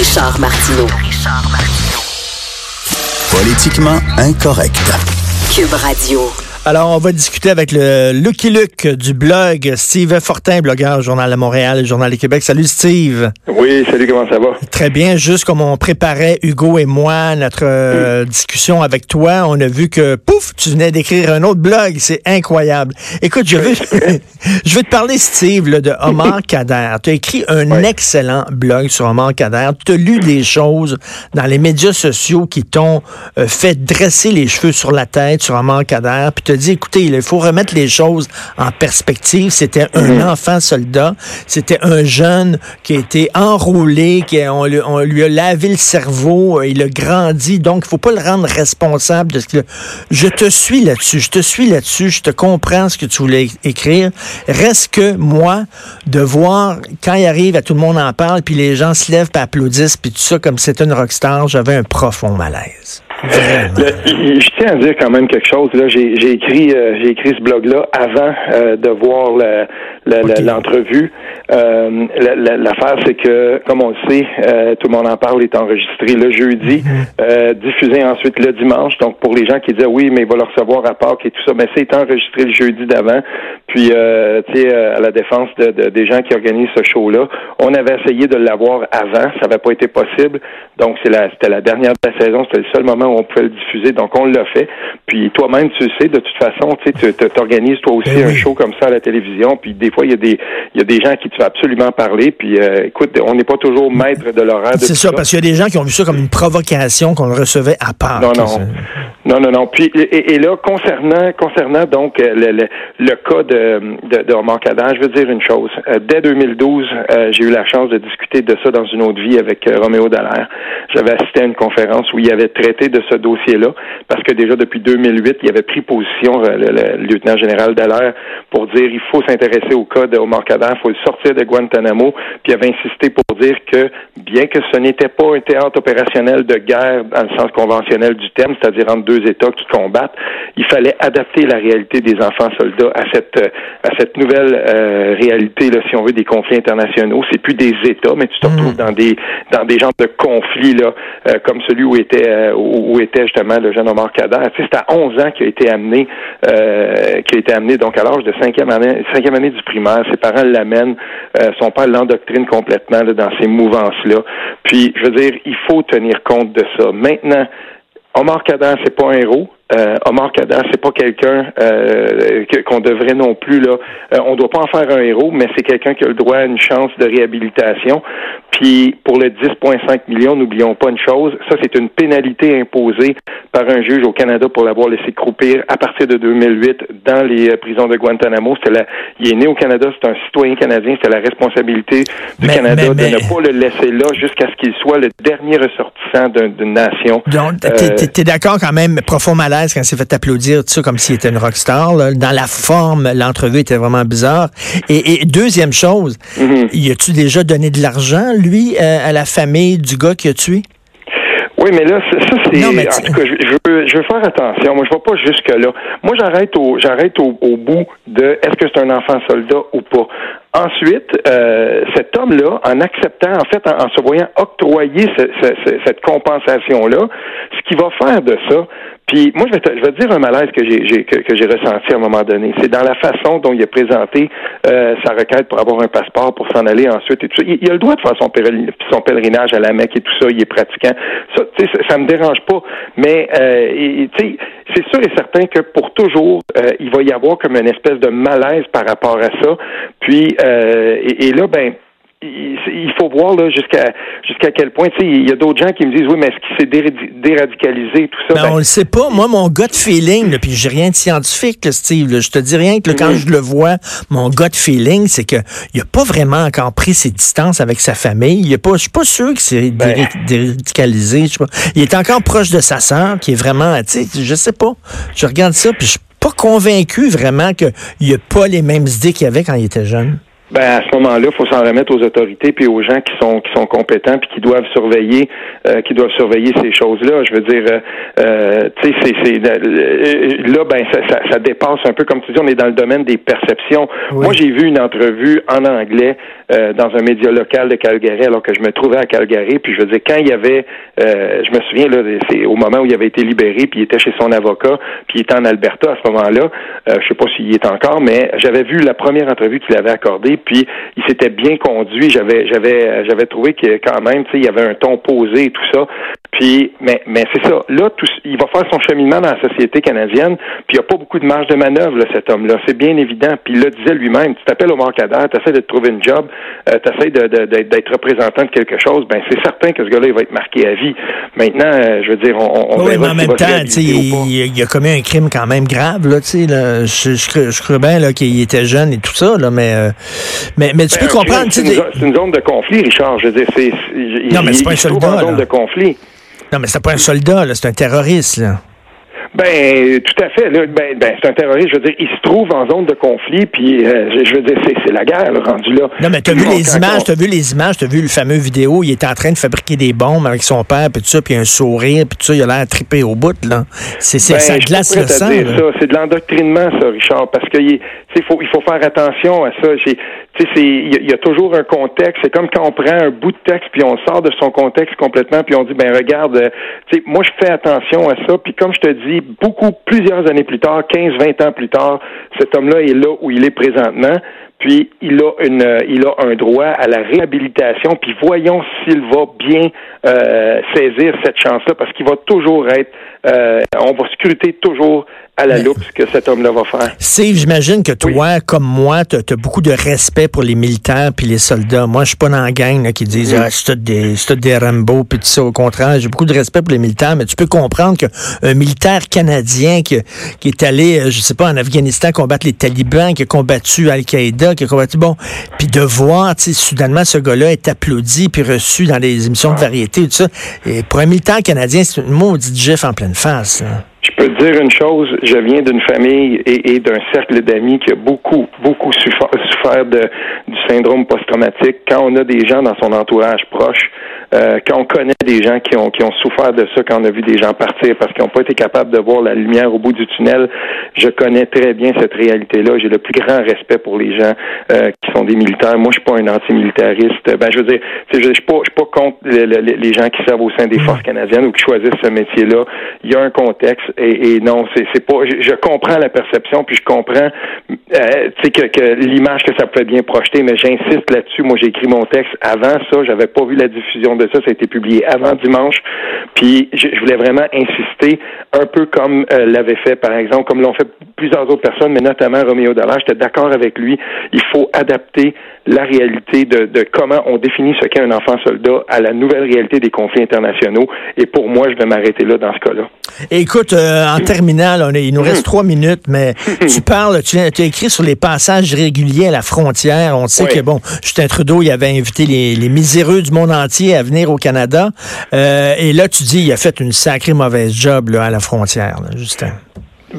Richard Martineau. Politiquement incorrect. Cube Radio. Alors, on va discuter avec le Lucky Luke du blog Steve Fortin, blogueur Journal de Montréal Journal de Québec. Salut Steve. Oui, salut, comment ça va? Très bien. Juste comme on préparait Hugo et moi notre euh, discussion avec toi, on a vu que pouf, tu venais d'écrire un autre blog. C'est incroyable. Écoute, je veux, je veux te parler, Steve, là, de Omar Kader. Tu as écrit un excellent blog sur Omar Kader. Tu as lu des choses dans les médias sociaux qui t'ont euh, fait dresser les cheveux sur la tête sur Omar Kader. Puis dit, écoutez, il faut remettre les choses en perspective. C'était un mhm. enfant soldat. C'était un jeune qui a été enrôlé, qui on, lui a lavé le cerveau, euh, il a grandi. Donc, il faut pas le rendre responsable de ce que... Je te suis là-dessus. Je te suis là-dessus. Je te comprends ce que tu voulais écrire. Reste que moi, de voir quand il arrive, à tout le monde en parle, puis les gens se lèvent, puis applaudissent, puis tout ça, comme c'est une rockstar, j'avais un profond malaise je tiens à dire quand même quelque chose. J'ai, écrit, euh, écrit ce blog-là avant euh, de voir l'entrevue. Euh, l'affaire, c'est que, comme on le sait, tout le monde en parle, est enregistré le jeudi, mm-hmm. diffusé ensuite le dimanche. Donc, pour les gens qui disent oui, mais il va le recevoir à Pâques et tout ça, mais c'est enregistré le jeudi d'avant. Puis, tu sais, à la défense de, des gens qui organisent ce show-là, on avait essayé de l'avoir avant, ça n'avait pas été possible. Donc, la, c'était la dernière de la saison, c'était le seul moment on pouvait le diffuser. Donc, on l'a fait. Puis toi-même, tu sais, de toute façon, tu t'organises toi aussi ben un show comme ça à la télévision. Puis des fois, il y a des il y a des gens qui tu vas absolument parler. Puis euh, écoute, on n'est pas toujours maître de l'horaire. C'est ça, parce qu'il y a des gens qui ont vu ça comme une provocation qu'on le recevait à part. Non, non. Non, non, non. Puis et, là, concernant concernant donc euh, le, le, le cas de, de, de je veux dire une chose. Euh, dès 2012, j'ai eu la chance de discuter de ça dans une autre vie avec Roméo Dallaire. J'avais assisté à une conférence où il avait traité de ce dossier-là, parce que déjà depuis 2008, il avait pris position, euh, le, lieutenant général Dallaire, pour dire il faut s'intéresser au cas de Kadhafi, il faut le sortir de Guantanamo, puis il avait insisté pour dire que bien que ce n'était pas un théâtre opérationnel de guerre dans le sens conventionnel du terme, c'est-à-dire entre deux États qui combattent, il fallait adapter la réalité des enfants soldats à cette euh, à cette nouvelle euh, réalité, là, si on veut, des conflits internationaux. C'est plus des États, mais tu te retrouves mm. dans des dans des genres de conflits là, comme celui où était où, était justement le jeune Omar Kader. c'est à 11 ans qu'il a été amené, euh, qui a été amené donc à l'âge de cinquième année, cinquième année du primaire. Ses parents l'amènent, euh, son père l'endoctrine complètement dans ces mouvances-là. Puis, je veux dire, il faut tenir compte de ça. Maintenant, Omar Kader, c'est pas un héros. Euh, Omar Kadar, c'est pas quelqu'un euh, qu'on devrait non plus là. Euh, on doit pas en faire un héros, mais c'est quelqu'un qui a le droit à une chance de réhabilitation. Puis pour le 10,5 millions, n'oublions pas une chose, ça c'est une pénalité imposée par un juge au Canada pour l'avoir laissé croupir à partir de 2008 dans les euh, prisons de Guantanamo. La, il est né au Canada, c'est un citoyen canadien, c'est la responsabilité du Canada de ne pas le laisser là jusqu'à ce qu'il soit le dernier ressortissant d'une nation. Donc, t'es es, d'accord quand même, profond malaise quand il s'est fait applaudir, tout ça, comme s'il était une rockstar. Dans la forme, l'entrevue était vraiment bizarre. Et, deuxième chose, mm-hmm. y a-tu déjà donné de l'argent, lui, euh, à la famille du gars qui a tué? Oui, mais là, ça, c'est. En tout cas, je, veux, je veux faire attention. Moi, je ne vais pas jusque-là. Moi, j'arrête au, j'arrête au, bout de est-ce que c'est un enfant soldat ou pas. Ensuite, euh, cet homme-là, en acceptant, en fait, en, se voyant octroyer cette compensation-là, ce qu'il va faire de ça, puis moi, je vais, te, je vais te dire un malaise que j'ai que, que j'ai ressenti à un moment donné. C'est dans la façon dont il a présenté euh, sa requête pour avoir un passeport pour s'en aller ensuite et tout ça. Il, a le droit de faire son, son, pèlerinage à la Mecque et tout ça. Il est pratiquant. Ça, ça, ça me dérange pas. Mais euh, c'est sûr et certain que pour toujours, euh, il va y avoir comme une espèce de malaise par rapport à ça. Puis euh, et, et là, ben il faut voir là jusqu'à jusqu'à quel point. Tu sais, il y a d'autres gens qui me disent oui, mais est-ce qu'il s'est déradicalisé tout ça? Ben, ben, on le sait pas. Moi, mon gut feeling, puis j'ai rien de scientifique, Steve. je te dis rien que quand mm-hmm. je le vois, mon gut feeling, c'est que il a pas vraiment encore pris ses distances avec sa famille. Il est pas, je suis pas sûr qu'il s'est ben. déradicalisé. Il est encore proche de sa sœur, qui est vraiment, tu sais, je sais pas. Je regarde ça, puis je suis pas convaincu vraiment qu'il n'y a pas les mêmes idées qu'il avait quand il était jeune. Ben à ce moment-là, il faut s'en remettre aux autorités puis aux gens qui sont qui sont compétents puis qui doivent surveiller euh, qui doivent surveiller ces choses-là. Je veux dire, euh, euh tu sais, c'est là ben ça, ça, dépasse un peu comme tu dis, on est dans le domaine des perceptions. Moi, j'ai vu une entrevue en anglais dans un média local de Calgary alors que je me trouvais à Calgary. Puis je veux dire, quand il y avait, je me souviens là, c'est au moment où il avait été libéré puis il était chez son avocat puis il était en Alberta à ce moment-là. je sais pas s'il y est encore, mais j'avais vu la première entrevue qu'il avait accordée puis il s'était bien conduit. J'avais j'avais j'avais trouvé que quand même, tu sais, il y avait un ton posé et tout ça. Puis, mais, mais c'est ça. Là, tout, il va faire son cheminement dans la société canadienne, puis il n'y a pas beaucoup de marge de manœuvre, là, cet homme-là. C'est bien évident. Puis il le disait lui-même. Tu t'appelles au Kader, tu essaies de te trouver une job, euh, tu essaies d'être représentant de quelque chose, ben c'est certain que ce gars-là, il va être marqué à vie. Maintenant, euh, je veux dire, on, on Oui, mais en même temps, il, il, a commis un crime quand même grave, là, tu sais, je, je, crois bien, là, qu'il était jeune et tout ça, là, mais, euh, mais, mais tu peux ben, comprendre, C'est une, une, zone de conflit, Richard. Je veux dire, c'est. Non, mais c'est pas un soldat. zone de conflit. Non, mais c'est pas un soldat, c'est un terroriste. Là. Ben, tout à fait. Là, ben, ben c'est un terroriste. Je veux dire, il se trouve en zone de conflit, puis euh, je veux dire, c'est la guerre, là, rendu là. Non, mais t'as vu les images, t'as vu les images, t'as vu le fameux vidéo. Il est en train de fabriquer des bombes avec son père, puis tout ça, puis un sourire, puis tout ça, il a l'air trippé au bout, là. C'est ben, ça glace le sang. C'est de l'endoctrinement, ça, Richard, parce qu'il faut, il faut faire attention à ça. Il y, a toujours un contexte. C'est comme quand on prend un bout de texte, puis on sort de son contexte complètement, puis on dit, ben regarde, euh, moi je fais attention à ça, puis comme je te dis, beaucoup, plusieurs années plus tard, 15, 20 ans plus tard, cet homme-là est là où il est présentement. Puis il a une, euh, il a un droit à la réhabilitation. Puis voyons s'il va bien euh, saisir cette chance-là, parce qu'il va toujours être, euh, on va scruter toujours à la loupe ce que cet homme-là va faire. Steve, j'imagine que toi, comme moi, tu as, beaucoup de respect pour les militaires puis les soldats. Moi, je suis pas dans la gang qui disent ah, c'est des, des Rambo puis tout ça. Au contraire, j'ai beaucoup de respect pour les militaires, mais tu peux comprendre qu'un militaire canadien qui, qui est allé, euh, je sais pas, en Afghanistan combattre les talibans, qui a combattu Al-Qaïda, qui a combattu, bon, puis de voir, tu sais, soudainement, ce gars-là est applaudi puis reçu dans des émissions de variété et tout ça. Et pour un militaire canadien, c'est une maudite gif en pleine face. Je peux te dire une chose, je viens d'une famille et, d'un cercle d'amis qui a beaucoup, beaucoup souffert, de, du syndrome post-traumatique. Quand on a des gens dans son entourage proche, euh, quand on connaît des gens qui ont, qui ont souffert de ça, quand on a vu des gens partir parce qu'ils n'ont pas été capables de voir la lumière au bout du tunnel, je connais très bien cette réalité-là. J'ai le plus grand respect pour les gens euh, qui sont des militaires. Moi, je suis pas un anti-militariste. Ben, je veux dire, je, je suis pas, je suis pas contre les, gens qui servent au sein des forces canadiennes ou qui choisissent ce métier-là. Il y a un contexte et, et non, c'est, pas. Je, comprends la perception, puis je comprends, euh, que, que l'image que ça peut bien projeter, mais j'insiste là-dessus. Moi, j'ai écrit mon texte avant ça. J'avais pas vu la diffusion de ça. Ça a été publié avant dimanche. Puis je, voulais vraiment insister, un peu comme euh, l'avait fait, par exemple, comme l'ont fait plusieurs autres personnes, mais notamment Roméo Dallaire. J'étais d'accord avec lui. Il faut adapter la réalité de, de comment on définit ce qu'est un enfant soldat à la nouvelle réalité des conflits internationaux. Et pour moi, je vais m'arrêter là dans ce cas-là. Écoute, euh, en terminal, on il nous reste trois minutes, mais tu parles, tu, as écrit sur les passages réguliers à la frontière. On sait que, bon, Justin Trudeau, il avait invité les, les miséreux du monde entier à venir au Canada. Euh, et là, tu dis, il a fait une sacrée mauvaise job là, à la frontière, Justin.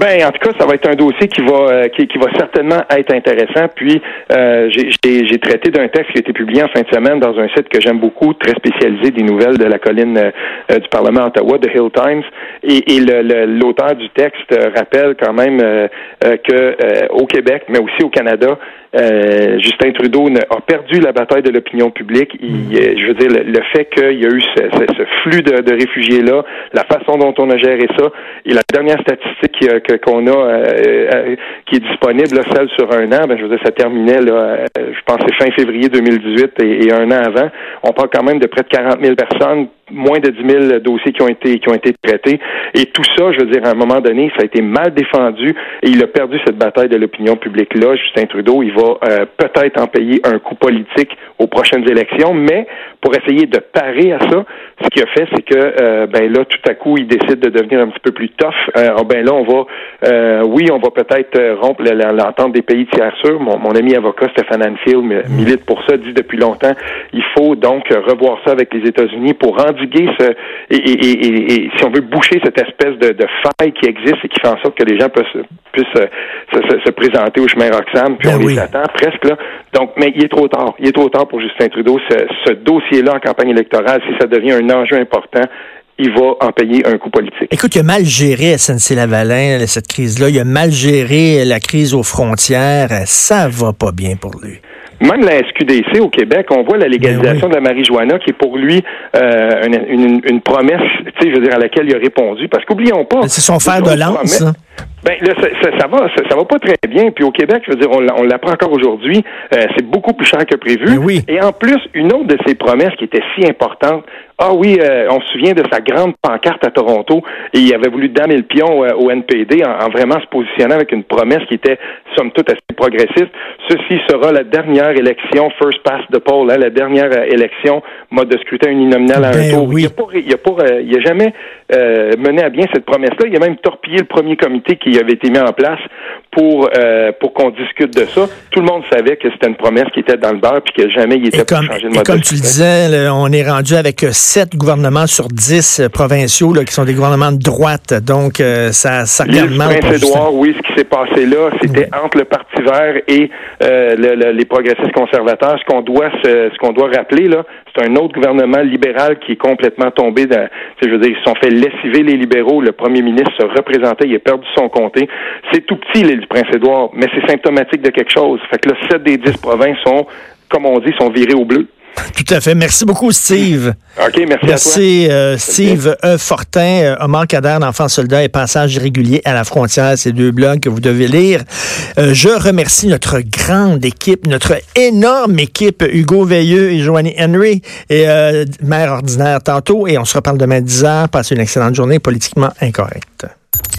Ben, en tout cas, ça va être un dossier qui va euh, qui, qui, va certainement être intéressant. Puis, euh, j'ai traité d'un texte qui a été publié en fin de semaine dans un site que j'aime beaucoup, très spécialisé des nouvelles de la colline euh, du Parlement Ottawa, The Hill Times. Et, et l'auteur du texte rappelle quand même que au Québec, mais aussi au Canada, euh, Justin Trudeau a perdu la bataille de l'opinion publique. Il, mm. euh, je veux dire, le, fait qu'il y a eu ce, ce, flux de, de réfugiés-là, la façon dont on a géré ça, et la dernière statistique qu'on a euh, qui est disponible, celle sur un an, ben, je veux dire, ça terminait, là, je pense, c'est fin février 2018 et, et, un an avant. On parle quand même de près de 40 000 personnes moins de 10 000 dossiers qui ont été qui ont été traités. Et tout ça, je veux dire, à un moment donné, ça a été mal défendu et il a perdu cette bataille de l'opinion publique là. Justin Trudeau, il va euh, peut-être en payer un coup politique aux prochaines élections, mais pour essayer de parer à ça, ce qu'il a fait, c'est que euh, ben là, tout à coup, il décide de devenir un petit peu plus tough. Euh, ben là, on va, oui, on va peut-être rompre l'entente des pays tiers sûrs. Mon, mon, ami avocat Stéphane Anfield milite pour ça, dit depuis longtemps. Il faut donc revoir ça avec les États-Unis pour endiguer ce et, et, et, si on veut boucher cette espèce de, de, faille qui existe et qui fait en sorte que les gens puissent, puissent se, se, présenter au chemin Roxham, puis ben on les attend presque là. Donc, mais il est trop tard. Il est trop tard pour Justin Trudeau. Ce, ce dossier-là en campagne électorale, si ça devient un enjeu important, il va en payer un coût politique. Écoute, il a mal géré SNC-Lavalin, cette crise-là. Il a mal géré la crise aux frontières. Ça va pas bien pour lui. Même la SQDC au Québec, on voit la légalisation ben de la marijuana qui est pour lui euh, une, une, promesse, tu sais, je veux dire, à laquelle il a répondu. Parce qu'oublions pas. C'est son fer de lance. Ben là, ça, ça, va, ça, va pas très bien. Puis au Québec, je veux dire, on, l'apprend encore aujourd'hui. Euh, c'est beaucoup plus cher que prévu. Oui. Et en plus, une autre de ses promesses qui était si importante. Ah oui, euh, on se souvient de sa grande pancarte à Toronto et il avait voulu damer le pion euh, au NPD en, vraiment se positionnant avec une promesse qui était somme toute assez progressiste. Ceci sera la dernière élection first past the poll, hein, la dernière élection mode de scrutin uninominal à un ben tour. Il a, pas, il a jamais mené à bien cette promesse-là. Il a même torpillé le premier comité qui avait été mis en place pour euh, pour qu'on discute de ça. Tout le monde savait que c'était une promesse qui était dans le beurre puis que jamais il était pour changer de mode. Et comme tu le disais, on est rendu avec sept gouvernements sur dix provinciaux là, qui sont des gouvernements de droite. Donc euh, ça ça. Prince-Édouard, oui, ce qui s'est passé là, c'était entre le Parti vert et euh, les progressistes conservateurs. Ce qu'on doit ce qu'on doit rappeler là, c'est un autre gouvernement libéral qui est complètement tombé dans. Je veux dire, ils se sont fait lessiver les libéraux. Le premier ministre se représentait, il a perdu son comté. C'est tout petit l'île du Prince-Édouard, mais c'est symptomatique de quelque chose. Fait que là, 7 des 10 provinces sont, comme on dit, sont virées au bleu. Tout à fait. Merci beaucoup, Steve. OK, merci, merci à toi. Euh, Steve E. Fortin, euh, Omar Kader, d'Enfants soldats et passage irrégulier à la frontière, ces deux blogs que vous devez lire. Euh, je remercie notre grande équipe, notre énorme équipe, Hugo Veilleux et Joanny Henry, et euh, mère ordinaire tantôt, et on se reparle demain 10 h. Passez une excellente journée politiquement incorrecte.